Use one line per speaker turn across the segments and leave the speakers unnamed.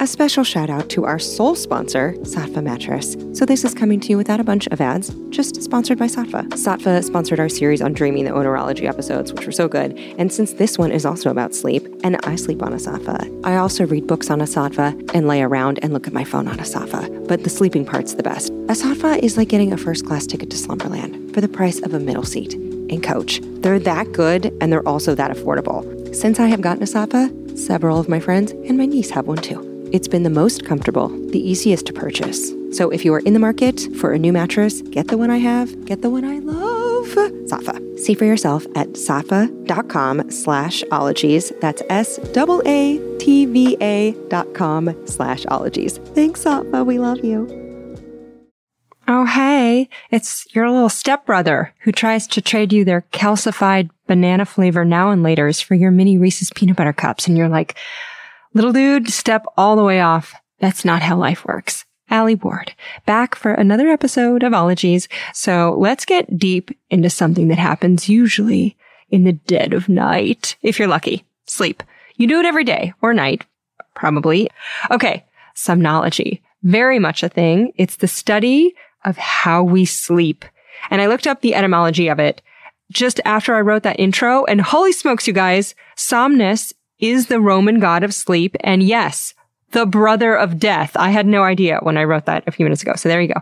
a special shout out to our sole sponsor, Saatva Mattress. So this is coming to you without a bunch of ads, just sponsored by Saatva. Saatva sponsored our series on dreaming the oneirology episodes, which were so good. And since this one is also about sleep, and I sleep on a Saatva, I also read books on a Saatva and lay around and look at my phone on a Saatva. But the sleeping part's the best. A Saatva is like getting a first class ticket to Slumberland for the price of a middle seat in coach. They're that good and they're also that affordable. Since I have gotten a Saatva, several of my friends and my niece have one too. It's been the most comfortable, the easiest to purchase. So if you are in the market for a new mattress, get the one I have, get the one I love. Saatva. See for yourself at saatva.com slash ologies. That's S-A-A-T-V-A dot com slash ologies. Thanks, Saatva. We love you.
Oh, hey, it's your little stepbrother who tries to trade you their calcified banana flavor now and laters for your mini Reese's peanut butter cups. And you're like, little dude, step all the way off. That's not how life works. Alie Ward, back for another episode of Ologies. So let's get deep into something that happens usually in the dead of night. If you're lucky, sleep. You do it every day or night, probably. Okay. Somnology. Very much a thing. It's the study of how we sleep. And I looked up the etymology of it just after I wrote that intro and holy smokes, you guys, Somnus is the Roman god of sleep. And yes, the brother of death. I had no idea when I wrote that a few minutes ago. So there you go.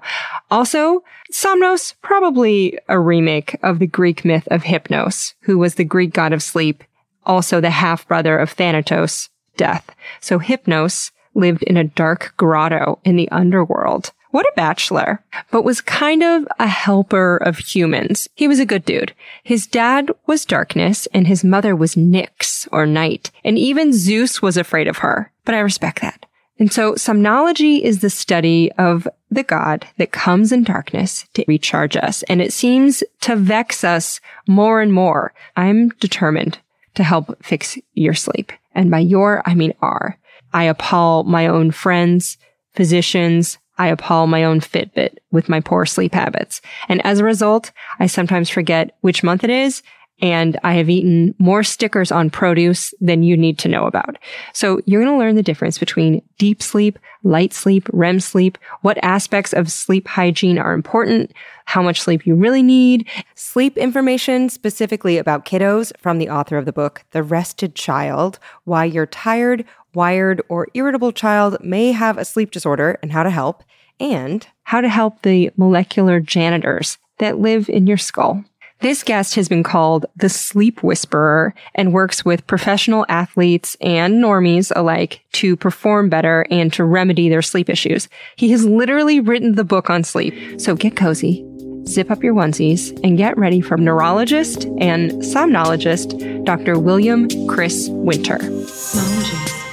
Also, Somnus, probably a remake of the Greek myth of Hypnos, who was the Greek god of sleep, also the half brother of Thanatos, death. So Hypnos lived in a dark grotto in the underworld. What a bachelor, but was kind of a helper of humans. He was a good dude. His dad was darkness and his mother was Nyx or night. And even Zeus was afraid of her, but I respect that. And so somnology is the study of the God that comes in darkness to recharge us. And it seems to vex us more and more. I'm determined to help fix your sleep. And by your, I mean our. I appall my own friends, physicians, I appall my own Fitbit with my poor sleep habits. And as a result, I sometimes forget which month it is. And I have eaten more stickers on produce than you need to know about. So you're going to learn the difference between deep sleep, light sleep, REM sleep, what aspects of sleep hygiene are important, how much sleep you really need, sleep information specifically about kiddos from the author of the book, The Rested Child, why Your tired, wired, or irritable child may have a sleep disorder and how to help, and how to help the molecular janitors that live in your skull. This guest has been called the sleep whisperer and works with professional athletes and normies alike to perform better and to remedy their sleep issues. He has literally written the book on sleep. So get cozy, zip up your onesies, and get ready from neurologist and somnologist, Dr. William Chris Winter. You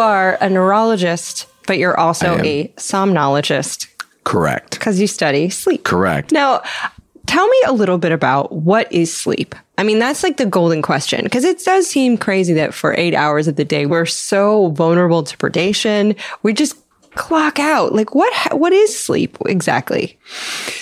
are a neurologist, but you're also a somnologist
Correct.
because you study sleep.
Correct.
Now, tell me a little bit about what is sleep? I mean, that's like the golden question because it does seem crazy that for eight hours of the day, we're so vulnerable to predation. We just clock out. Like what, what is sleep exactly?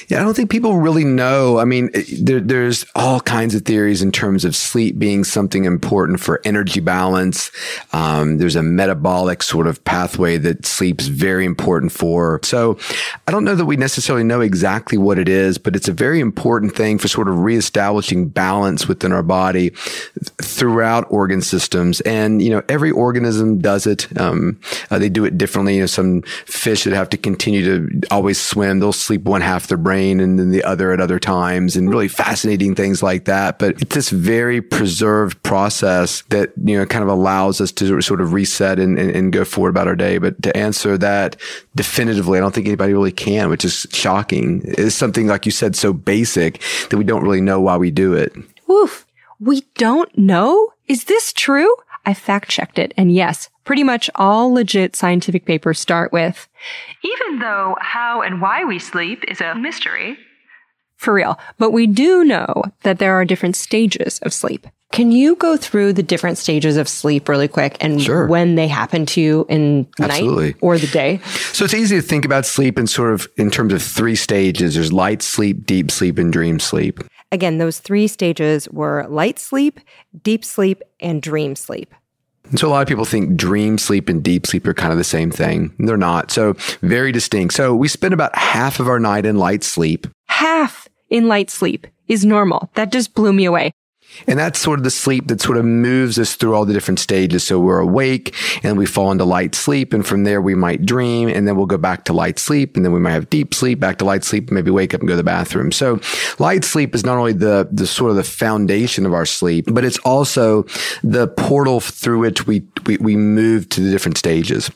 Yeah, I don't think people really know. I mean, there, there's all kinds of theories in terms of sleep being something important for energy balance. Um, there's a metabolic sort of pathway that sleep's very important for. So I don't know that we necessarily know exactly what it is, but it's a very important thing for sort of reestablishing balance within our body throughout organ systems. And, you know, every organism does it. Um, uh, they do it differently. You know, some fish that have to continue to always swim, they'll sleep one half their brain and then the other at other times and really fascinating things like that. But it's this very preserved process that, you know, kind of allows us to sort of reset and, and, and go forward about our day. But to answer that definitively, I don't think anybody really can, which is shocking. It's something, like you said, so basic that we don't really know why we do it.
Woof. We don't know? Is this true? I fact checked it. And yes, pretty much all legit scientific papers start with, even though how and why we sleep is a mystery, for real. But we do know that there are different stages of sleep. Can you go through the different stages of sleep really quick and
Sure.
when they happen to you in
Absolutely.
night or the day?
So it's easy to think about sleep in sort of in terms of three stages. There's light sleep, deep sleep, and dream sleep.
Again, those three stages were light sleep, deep sleep, and dream sleep.
And so a lot of people think dream sleep and deep sleep are kind of the same thing. They're not. So very distinct. So we spend about half of our night in light sleep.
Half in light sleep is normal. That just blew me away.
And that's sort of the sleep that sort of moves us through all the different stages. So we're awake and we fall into light sleep. And from there, we might dream and then we'll go back to light sleep. And then we might have deep sleep, back to light sleep, maybe wake up and go to the bathroom. So light sleep is not only the, the sort of the foundation of our sleep, but it's also the portal through which we, we, we move to the different stages.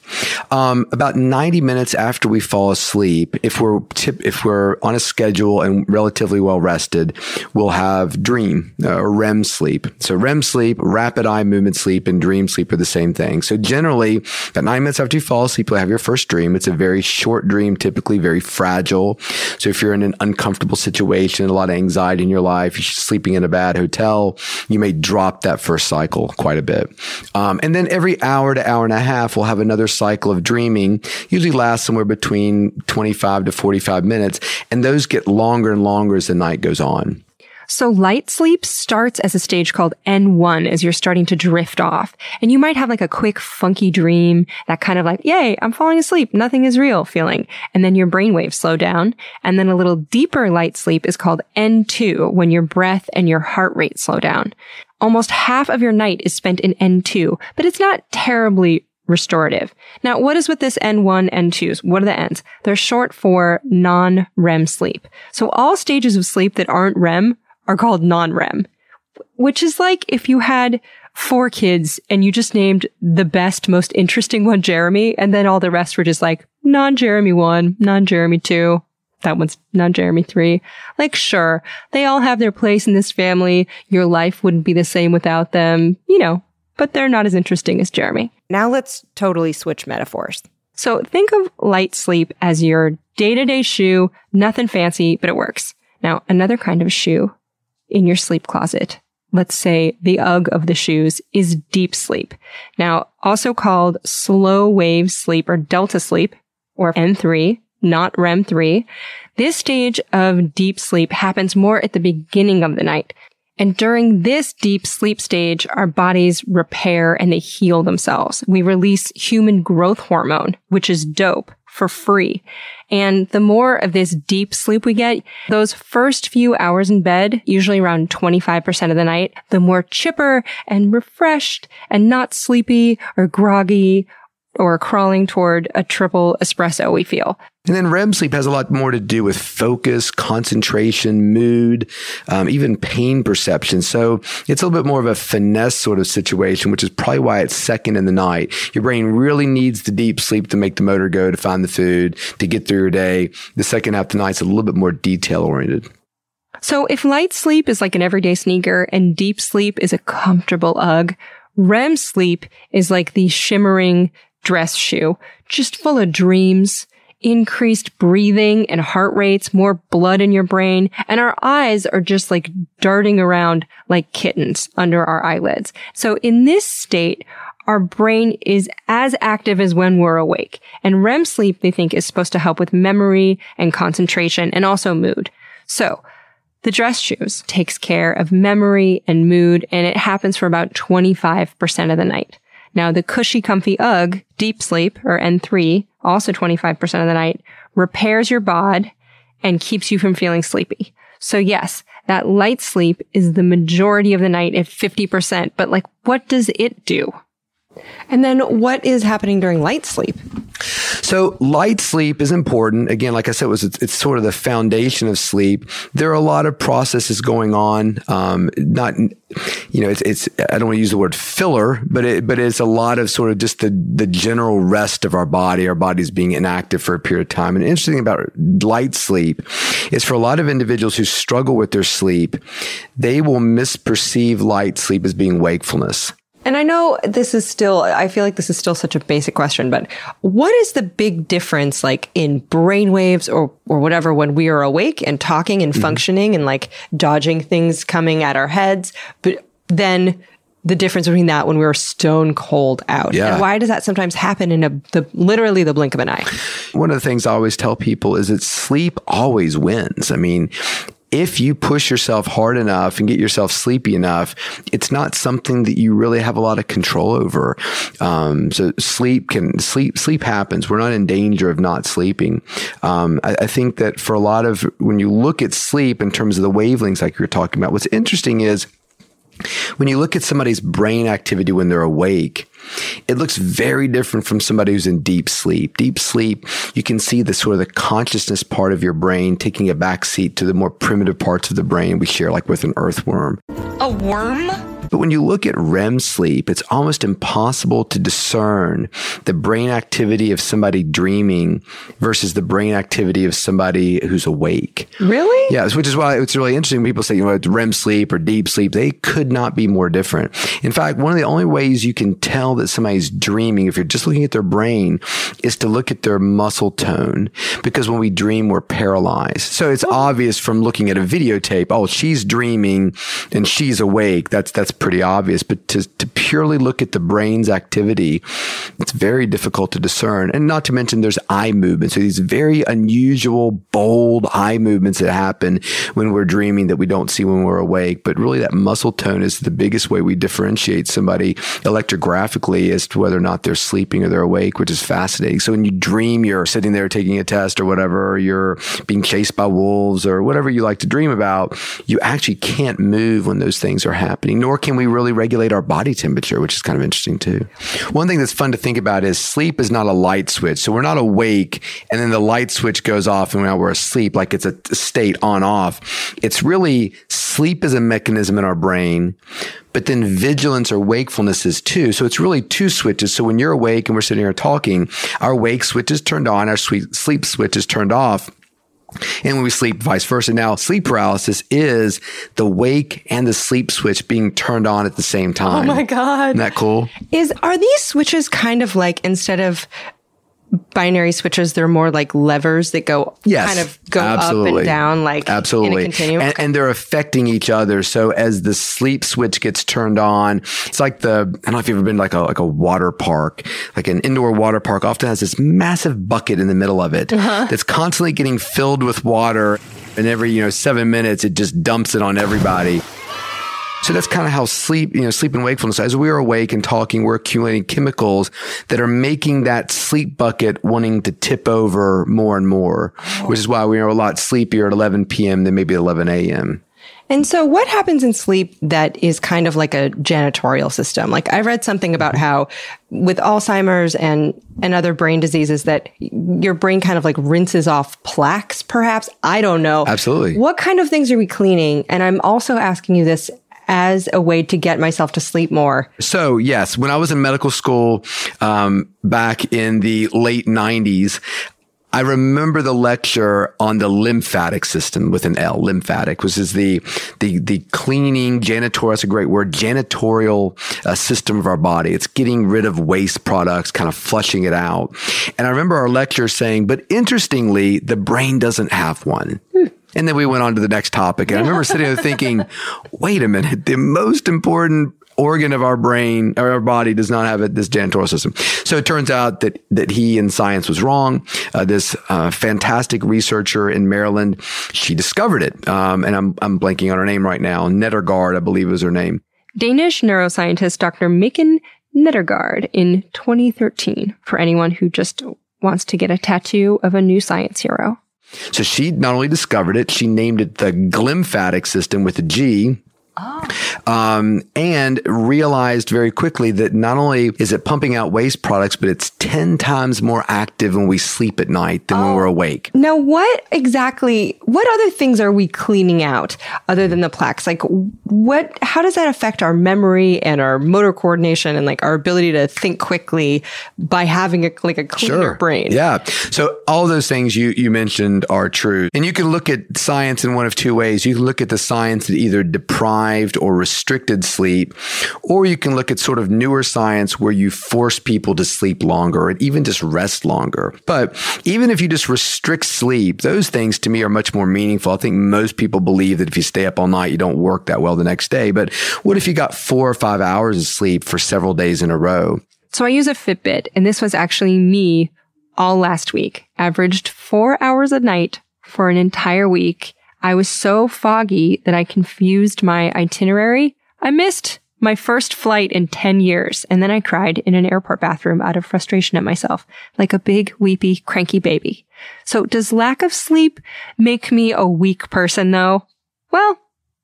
Um, about 90 minutes after we fall asleep, if we're tip, if we're on a schedule and relatively well rested, we'll have dream uh, or REM sleep. So REM sleep, rapid eye movement sleep, and dream sleep are the same thing. So generally, about nine minutes after you fall asleep, you'll have your first dream. It's a very short dream, typically very fragile. So if you're in an uncomfortable situation, a lot of anxiety in your life, you're sleeping in a bad hotel, you may drop that first cycle quite a bit. Um, and then every hour to hour and a half, we'll have another cycle of dreaming, usually lasts somewhere between 25 to 45 minutes. And those get longer and longer as the night goes on.
So light sleep starts as a stage called N1 as you're starting to drift off. And you might have like a quick funky dream, that kind of like, yay, I'm falling asleep. Nothing is real feeling. And then your brainwaves slow down. And then a little deeper light sleep is called N2 when your breath and your heart rate slow down. Almost half of your night is spent in N2, but it's not terribly restorative. Now, what is with this N1, N2s? What are the N's? They're short for non-REM sleep. So all stages of sleep that aren't REM are called non-REM, which is like if you had four kids and you just named the best, most interesting one Jeremy, and then all the rest were just like non-Jeremy one, non-Jeremy two. That one's non-Jeremy three. Like, sure, they all have their place in this family. Your life wouldn't be the same without them, you know, but they're not as interesting as Jeremy.
Now let's totally switch metaphors.
So think of light sleep as your day-to-day shoe, nothing fancy, but it works. Now, another kind of shoe in your sleep closet, let's say the UGG of the shoes is deep sleep. Now, also called slow wave sleep or delta sleep or N3, not REM 3. This stage of deep sleep happens more at the beginning of the night. And during this deep sleep stage, our bodies repair and they heal themselves. We release human growth hormone, which is dope for free. And the more of this deep sleep we get, those first few hours in bed, usually around 25% of the night, the more chipper and refreshed and not sleepy or groggy or crawling toward a triple espresso we feel.
And then REM sleep has a lot more to do with focus, concentration, mood, um, even pain perception. So it's a little bit more of a finesse sort of situation, which is probably why it's second in the night. Your brain really needs the deep sleep to make the motor go, to find the food, to get through your day. The second half of the night's a little bit more detail oriented.
So if light sleep is like an everyday sneaker and deep sleep is a comfortable UGG, REM sleep is like the shimmering dress shoe, just full of dreams, increased breathing and heart rates, more blood in your brain, and our eyes are just like darting around like kittens under our eyelids. So in this state, our brain is as active as when we're awake. And REM sleep, they think, is supposed to help with memory and concentration and also mood. So the dress shoes takes care of memory and mood, and it happens for about 25% of the night. Now, the cushy, comfy UGG, deep sleep, or N3, also 25% of the night, repairs your bod and keeps you from feeling sleepy. So yes, that light sleep is the majority of the night at 50%, but like, what does it do?
And then what is happening during light sleep?
So light sleep is important. Again, like I said, it was it's, sort of the foundation of sleep. There are a lot of processes going on. Um, not, you know, it's, it's I don't want to use the word filler, but it, but it's a lot of sort of just the the general rest of our body. Our body's being inactive for a period of time. And interesting about light sleep is for a lot of individuals who struggle with their sleep, they will misperceive light sleep as being wakefulness.
And I know this is still, I feel like this is still such a basic question, but what is the big difference like in brainwaves or, or whatever when we are awake and talking and mm-hmm. functioning and like dodging things coming at our heads? But then the difference between that when we were stone cold out. Yeah. And why does that sometimes happen in a, the, literally the blink of an eye?
One of the things I always tell people is that sleep always wins. I mean, if you push yourself hard enough and get yourself sleepy enough, it's not something that you really have a lot of control over. Um, so sleep can sleep sleep happens. We're not in danger of not sleeping. Um, I, I, think that for a lot of when you look at sleep in terms of the wavelengths, like you're talking about, what's interesting is when you look at somebody's brain activity when they're awake, it looks very different from somebody who's in deep sleep. Deep sleep, you can see the sort of the consciousness part of your brain taking a backseat to the more primitive parts of the brain we share, like with an earthworm.
A worm?
But when you look at REM sleep, it's almost impossible to discern the brain activity of somebody dreaming versus the brain activity of somebody who's awake.
Really?
Yes, which is why it's really interesting. When people say, you know, it's REM sleep or deep sleep. They could not be more different. In fact, one of the only ways you can tell that somebody's dreaming, if you're just looking at their brain, is to look at their muscle tone. Because when we dream, we're paralyzed. So it's oh. obvious from looking at a videotape, oh, she's dreaming and she's awake. That's, that's pretty obvious, but to, to purely look at the brain's activity, it's very difficult to discern. And not to mention there's eye movements. So these very unusual, bold eye movements that happen when we're dreaming that we don't see when we're awake. But really that muscle tone is the biggest way we differentiate somebody electrographically as to whether or not they're sleeping or they're awake, which is fascinating. So when you dream, you're sitting there taking a test or whatever, or you're being chased by wolves or whatever you like to dream about, you actually can't move when those things are happening, nor can can we really regulate our body temperature, which is kind of interesting too. One thing that's fun to think about is sleep is not a light switch. So we're not awake and then the light switch goes off and now we're asleep, like it's a state on off. It's really sleep is a mechanism in our brain but then vigilance or wakefulness is too. So it's really two switches. So when you're awake and we're sitting here talking, our wake switch is turned on, our sleep switch is turned off. And when we sleep, vice versa. Now, sleep paralysis is the wake and the sleep switch being turned on at the same time.
Oh my God.
Isn't that cool?
Is, are these switches kind of like instead of binary switches they're more like levers that go yes, kind of go absolutely. up and down like
absolutely. and, and, they're affecting each other. So as the sleep switch gets turned on it's like the i don't know if you've ever been like a like a water park like an indoor water park often has this massive bucket in the middle of it uh-huh. that's constantly getting filled with water. And every you know seven minutes it just dumps it on everybody so that's kind of how sleep, you know, sleep and wakefulness, as we are awake and talking, we're accumulating chemicals that are making that sleep bucket wanting to tip over more and more, oh. which is why we are a lot sleepier at 11 p.m. than maybe 11 a.m.
And so what happens in sleep that is kind of like a janitorial system? Like I read something about how with Alzheimer's and, and other brain diseases that your brain kind of like rinses off plaques, perhaps. I don't know.
Absolutely.
What kind of things are we cleaning? And I'm also asking you this as a way to get myself to sleep more?
So, yes, when I was in medical school um, back in the late 90s, I remember the lecture on the lymphatic system with an L, lymphatic, which is the the the cleaning janitorial. That's a great word, janitorial uh, system of our body. It's getting rid of waste products, kind of flushing it out. And I remember our lecturer saying, "But interestingly, the brain doesn't have one." And then we went on to the next topic. And I remember sitting there thinking, wait a minute, the most important organ of our brain or our body does not have this janitorial system. So it turns out that that he in science was wrong. Uh, this uh, fantastic researcher in Maryland, she discovered it. Um, and I'm I'm blanking on her name right now. Nedergaard, I believe was her name.
Danish neuroscientist Dr. Maiken Nedergaard in 2013 for anyone who just wants to get a tattoo of a new science hero.
So she not only discovered it, she named it the glymphatic system with a G. Oh. Um, and realized very quickly that not only is it pumping out waste products, but it's 10 times more active when we sleep at night than oh. when we're awake.
Now, what exactly, what other things are we cleaning out other than the plaques? Like, what, how does that affect our memory and our motor coordination and like our ability to think quickly by having a, like a cleaner sure. brain?
Yeah. So all those things you, you mentioned are true. And you can look at science in one of two ways. You can look at the science that either deprives deprived or restricted sleep, or you can look at sort of newer science where you force people to sleep longer and even just rest longer. But even if you just restrict sleep, those things to me are much more meaningful. I think most people believe that if you stay up all night, you don't work that well the next day. But what if you got four or five hours of sleep for several days in a row?
So I use a Fitbit and this was actually me all last week, averaged four hours a night for an entire week. I was so foggy that I confused my itinerary. I missed my first flight in 10 years. And then I cried in an airport bathroom out of frustration at myself, like a big, weepy, cranky baby. So does lack of sleep make me a weak person though? Well,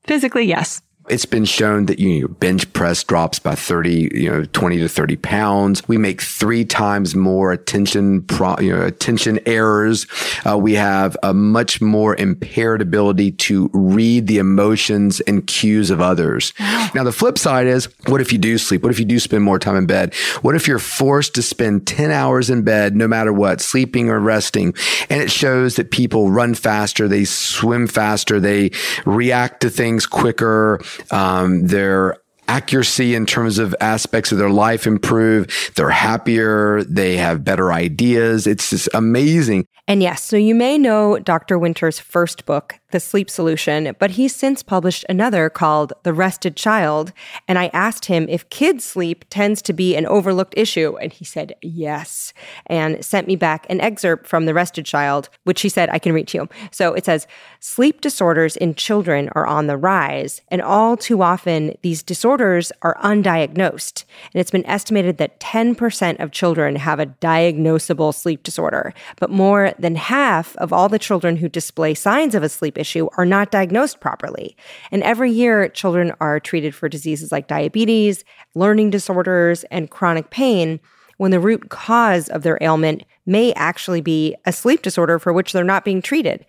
physically, yes.
It's been shown that you know, bench press drops by 30, you know, 20 to 30 pounds. We make three times more attention, pro, you know, attention errors. Uh, we have a much more impaired ability to read the emotions and cues of others. Now, the flip side is what if you do sleep? What if you do spend more time in bed? What if you're forced to spend 10 hours in bed, no matter what, sleeping or resting? And it shows that people run faster, they swim faster, they react to things quicker um, their accuracy in terms of aspects of their life improve. They're happier. They have better ideas. It's just amazing.
And yes, so you may know Dr. Winter's first book, the sleep solution, but he's since published another called The Rested Child. And I asked him if kids' sleep tends to be an overlooked issue. And he said yes, and sent me back an excerpt from The Rested Child, which he said I can read to you. So it says Sleep disorders in children are on the rise, and all too often these disorders are undiagnosed. And it's been estimated that 10% of children have a diagnosable sleep disorder, but more than half of all the children who display signs of a sleep issue are not diagnosed properly. And every year, children are treated for diseases like diabetes, learning disorders, and chronic pain when the root cause of their ailment may actually be a sleep disorder for which they're not being treated.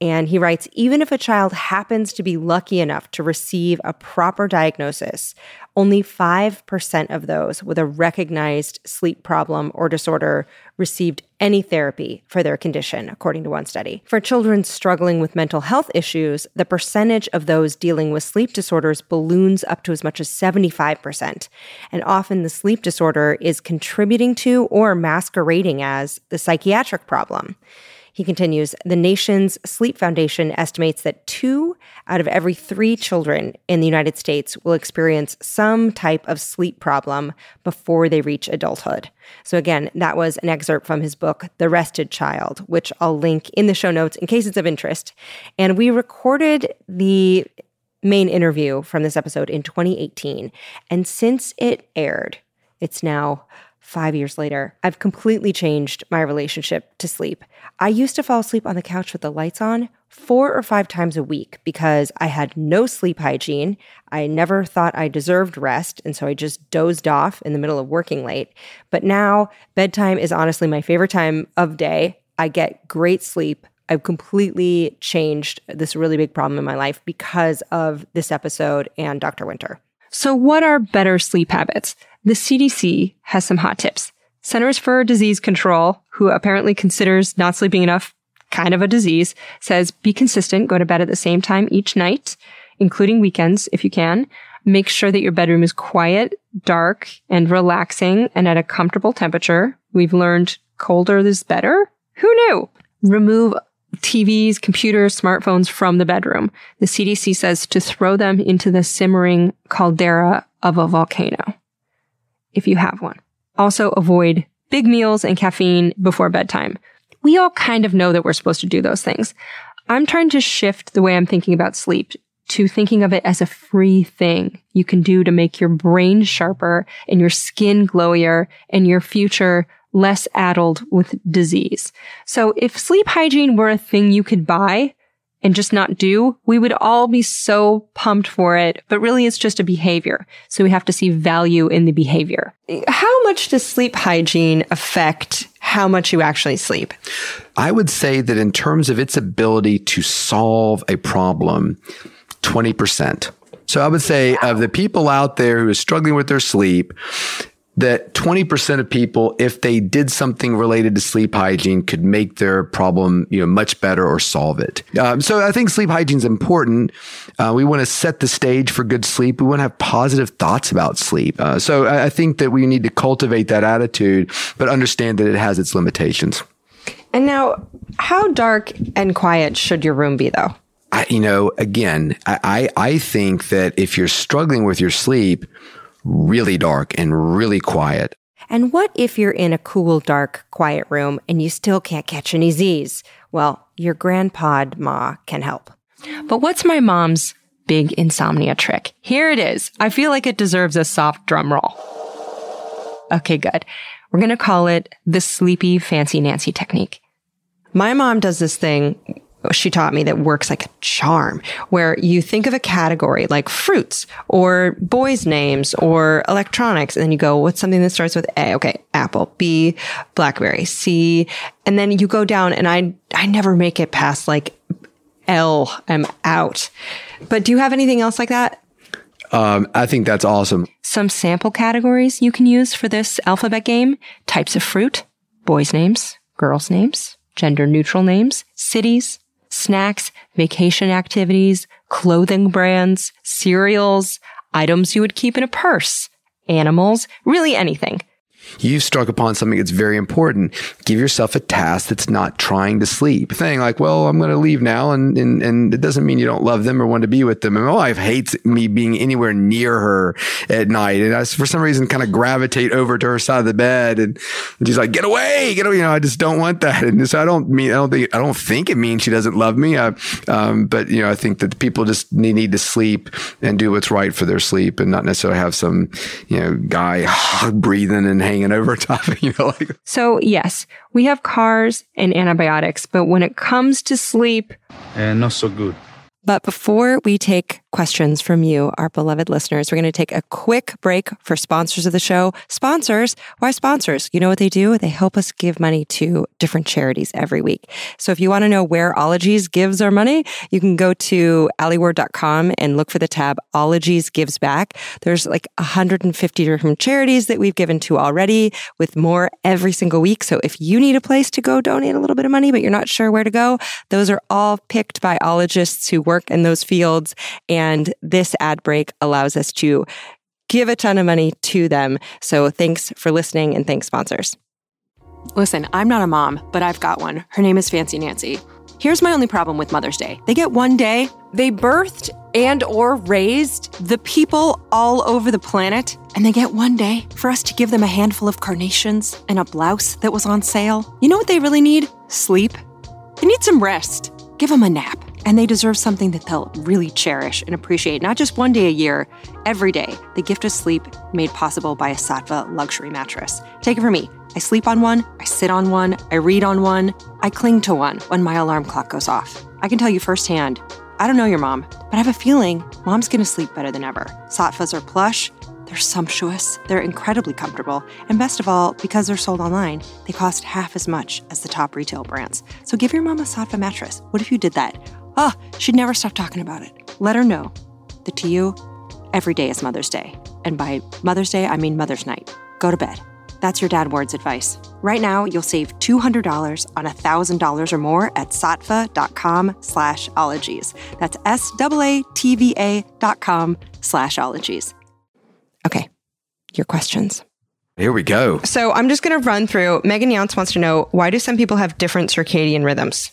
And he writes even if a child happens to be lucky enough to receive a proper diagnosis, only 5% of those with a recognized sleep problem or disorder received any therapy for their condition, according to one study. For children struggling with mental health issues, the percentage of those dealing with sleep disorders balloons up to as much as 75%. And often the sleep disorder is contributing to or masquerading as the psychiatric problem. He continues The National Sleep Foundation estimates that two out of every three children in the United States will experience some type of sleep problem before they reach adulthood. So, again, that was an excerpt from his book, The Rested Child, which I'll link in the show notes in case it's of interest. And we recorded the main interview from this episode in 2018. And since it aired, it's now five years later, I've completely changed my relationship to sleep. I used to fall asleep on the couch with the lights on four or five times a week because I had no sleep hygiene. I never thought I deserved rest. And so I just dozed off in the middle of working late. But now bedtime is honestly my favorite time of day. I get great sleep. I've completely changed this really big problem in my life because of this episode and Dr. Winter.
So, what are better sleep habits? The CDC has some hot tips. Centers for Disease Control, who apparently considers not sleeping enough kind of a disease, says be consistent, go to bed at the same time each night, including weekends if you can. Make sure that your bedroom is quiet, dark, and relaxing and at a comfortable temperature. We've learned colder is better. Who knew? Remove TVs, computers, smartphones from the bedroom. The CDC says to throw them into the simmering caldera of a volcano if you have one. Also avoid big meals and caffeine before bedtime. We all kind of know that we're supposed to do those things. I'm trying to shift the way I'm thinking about sleep to thinking of it as a free thing you can do to make your brain sharper and your skin glowier and your future less addled with disease. So if sleep hygiene were a thing you could buy and just not do, we would all be so pumped for it. But really, it's just a behavior. So we have to see value in the behavior. How much does sleep hygiene affect how much you actually sleep?
I would say that in terms of its ability to solve a problem, 20%. So I would say wow. of the people out there who are struggling with their sleep, that 20% of people, if they did something related to sleep hygiene, could make their problem, you know, much better or solve it. Um, so I think sleep hygiene is important. Uh, we want to set the stage for good sleep. We want to have positive thoughts about sleep. Uh, so I, I think that we need to cultivate that attitude, but understand that it has its limitations.
And now, how dark and quiet should your room be, though?
I, you know, again, I, I, I think that if you're struggling with your sleep, really dark and really quiet.
And what if you're in a cool, dark, quiet room and you still can't catch any Z's? Well, your grandpod ma can help.
But what's my mom's big insomnia trick? Here it is. I feel like it deserves a soft drum roll. Okay, good. We're going to call it the sleepy fancy Nancy technique. My mom does this thing she taught me that works like a charm where you think of a category like fruits or boys names or electronics and then you go what's something that starts with a? Okay apple b blackberry c and then you go down and i i never make it past like l i'm out. But do you have anything else like that?
Um, I think that's awesome.
Some sample categories you can use for this alphabet game? Types of fruit, boys' names, girls' names, gender neutral names, cities, snacks, vacation activities, clothing brands, cereals, items you would keep in a purse, animals, really anything.
You've struck upon something that's very important. Give yourself a task that's not trying to sleep. Thing like, well, I'm going to leave now, and, and and it doesn't mean you don't love them or want to be with them. And my wife hates me being anywhere near her at night, and I, for some reason, kind of gravitate over to her side of the bed, and, she's like, "Get away, get away!" You know, I just don't want that. And so I don't mean I don't think I don't think it means she doesn't love me. I, um, but you know, I think that people just need, need to sleep and do what's right for their sleep, and not necessarily have some you know guy breathing and hanging hanging over top of you. Know, like.
So yes, we have cars and antibiotics, but when it comes to sleep,
and not so good.
But before we take questions from you, our beloved listeners, we're going to take a quick break for sponsors of the show. Sponsors, why sponsors? You know what they do? They help us give money to different charities every week. So if you want to know where Ologies gives our money, you can go to alieward.com and look for the tab Ologies Gives Back. There's like 150 different charities that we've given to already with more every single week. So if you need a place to go donate a little bit of money, but you're not sure where to go, those are all picked by ologists who work work in those fields. And this ad break allows us to give a ton of money to them. So thanks for listening and thanks, sponsors. Listen, I'm not a mom, but I've got one. Her name is Fancy Nancy. Here's my only problem with Mother's Day. They get one day. They birthed and or raised the people all over the planet, and they get one day for us to give them a handful of carnations and a blouse that was on sale. You know what they really need? Sleep. They need some rest. Give them a nap and they deserve something that they'll really cherish and appreciate, not just one day a year, every day. The gift of sleep made possible by a Saatva luxury mattress. Take it from me. I sleep on one, I sit on one, I read on one, I cling to one when my alarm clock goes off. I can tell you firsthand, I don't know your mom, but I have a feeling mom's gonna sleep better than ever. Saatvas are plush, they're sumptuous, they're incredibly comfortable, and best of all, because they're sold online, they cost half as much as the top retail brands. So give your mom a Saatva mattress. What if you did that? Oh, she'd never stop talking about it. Let her know that to you, every day is Mother's Day. And by Mother's Day, I mean Mother's Night. Go to bed. That's your dad ward's advice. Right now, you'll save $200 on $1,000 or more at saatva.com slash ologies. That's S-A-A-T-V-A dot com slash ologies. Okay, your questions.
Here we go.
So I'm just going to run through. Megan Yance wants to know, why do some people have different circadian rhythms?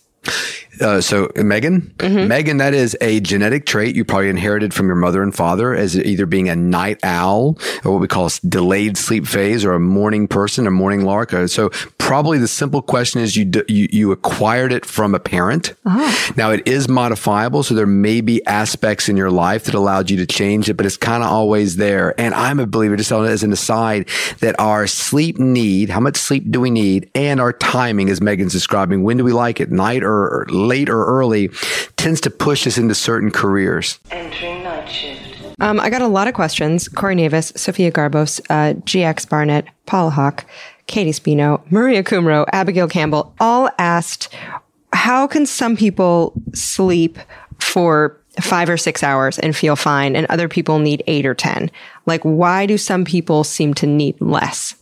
Uh, so Megan, mm-hmm. Megan, that is a genetic trait you probably inherited from your mother and father as either being a night owl or what we call a delayed sleep phase or a morning person, a morning lark. Uh, so probably the simple question is you, you, you acquired it from a parent. Uh-huh. Now it is modifiable. So there may be aspects in your life that allowed you to change it, but it's kind of always there. And I'm a believer, just as an aside, that our sleep need, how much sleep do we need and our timing, as Megan's describing, when do we like it, night or, or late or early tends to push us into certain careers. Entering
night shift. Um, I got a lot of questions. Corey Navis, Sophia Garbos, uh, GX Barnett, Paul Hawk, Katie Spino, Maria Kumro, Abigail Campbell all asked, how can some people sleep for
five or six hours and feel fine, and other people need eight or 10? Like, why do some people seem to need less?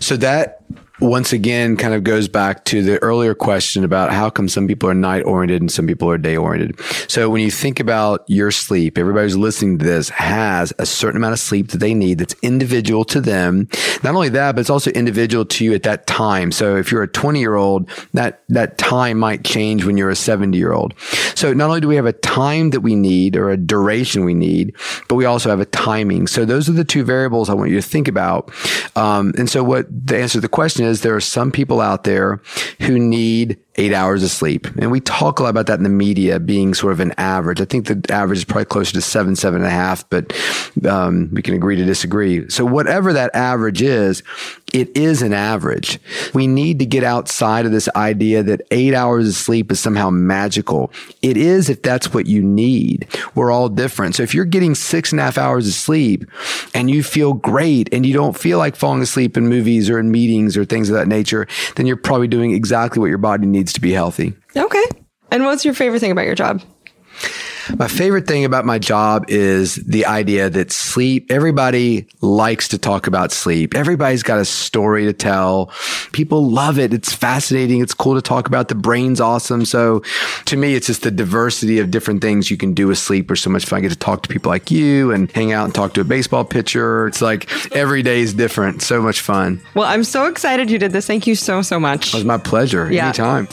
So that once again kind of goes back to the earlier question about how come some people are night oriented and some people are day oriented. So when you think about your sleep, everybody who's listening to this has a certain amount of sleep that they need that's individual to them. Not only that, but it's also individual to you at that time. So if you're a 20 year old, that, that time might change when you're a 70 year old. So not only do we have a time that we need or a duration we need, but we also have a timing. So those are the two variables I want you to think about. Um, and so what the answer to the question is, there are some people out there who need eight hours of sleep. And we talk a lot about that in the media being sort of an average. I think the average is probably closer to seven, seven and a half, but um, we can agree to disagree. So whatever that average is, it is an average. We need to get outside of this idea that eight hours of sleep is somehow magical. It is if that's what you need. We're all different. So if you're getting six and a half hours of sleep and you feel great and you don't feel like falling asleep in movies or in meetings or things of that nature, then you're probably doing exactly what your body needs to be healthy.
Okay. And what's your favorite thing about your job?
My favorite thing about my job is the idea that sleep, everybody likes to talk about sleep. Everybody's got a story to tell. People love it. It's fascinating. It's cool to talk about. The brain's awesome. So to me, it's just the diversity of different things you can do with sleep are so much fun. I get to talk to people like you and hang out and talk to a baseball pitcher. It's like every day is different. So much fun.
Well, I'm so excited you did this. Thank you so, so much.
It was my pleasure. Yeah. Anytime.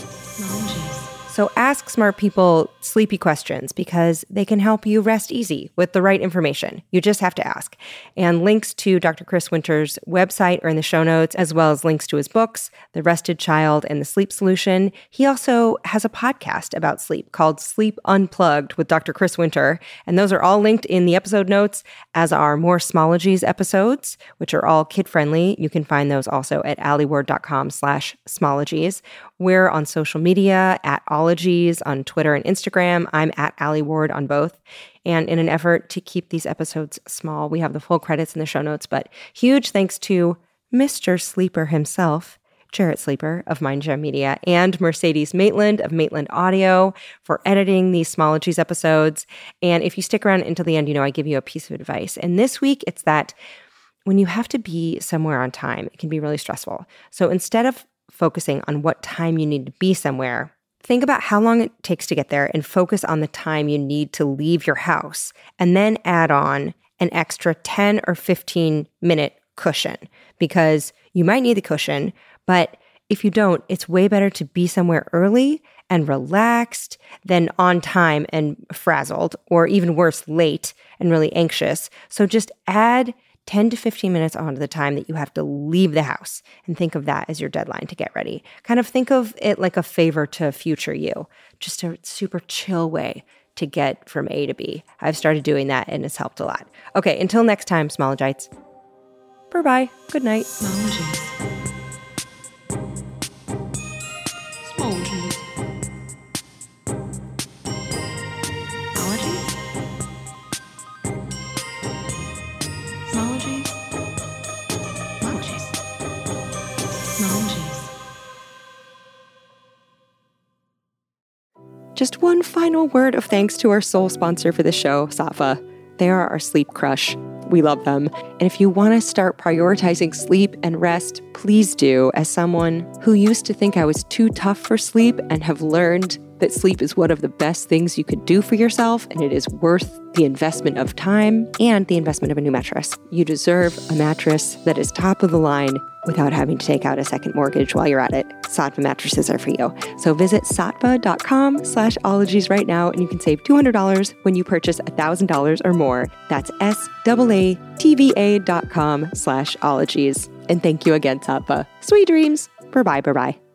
So ask smart people sleepy questions because they can help you rest easy with the right information. You just have to ask. And links to Dr. Chris Winter's website are in the show notes, as well as links to his books, The Rested Child and The Sleep Solution. He also has a podcast about sleep called Sleep Unplugged with Dr. Chris Winter. And those are all linked in the episode notes, as are more Smologies episodes, which are all kid-friendly. You can find those also at alieward.com slash smologies. We're on social media at Ologies on Twitter and Instagram. I'm at Alie Ward on both. And in an effort to keep these episodes small, we have the full credits in the show notes. But huge thanks to Mr. Sleeper himself, Jarrett Sleeper of MindJam Media, and Mercedes Maitland of Maitland Audio for editing these Smologies episodes. And if you stick around until the end, you know I give you a piece of advice. And this week, it's that when you have to be somewhere on time, it can be really stressful. So instead of focusing on what time you need to be somewhere, think about how long it takes to get there and focus on the time you need to leave your house. And then add on an extra 10 or 15 minute cushion because you might need the cushion, but if you don't, it's way better to be somewhere early and relaxed than on time and frazzled, or even worse, late and really anxious. So just add 10 to 15 minutes onto the time that you have to leave the house and think of that as your deadline to get ready. Kind of think of it like a favor to future you, just a super chill way to get from A to B. I've started doing that and it's helped a lot. Okay, until next time, Smologites. Bye bye. Good night. Just one final word of thanks to our sole sponsor for the show, Saatva. They are our sleep crush. We love them. And if you want to start prioritizing sleep and rest, please do. As someone who used to think I was too tough for sleep and have learned that sleep is one of the best things you could do for yourself and it is worth the investment of time and the investment of a new mattress. You deserve a mattress that is top of the line without having to take out a second mortgage while you're at it. Saatva mattresses are for you. So visit saatva.com slash ologies right now and you can save $200 when you purchase $1,000 or more. That's S-A-A-T-V-A dot com slash ologies. And thank you again, Saatva. Sweet dreams. Bye-bye, bye-bye.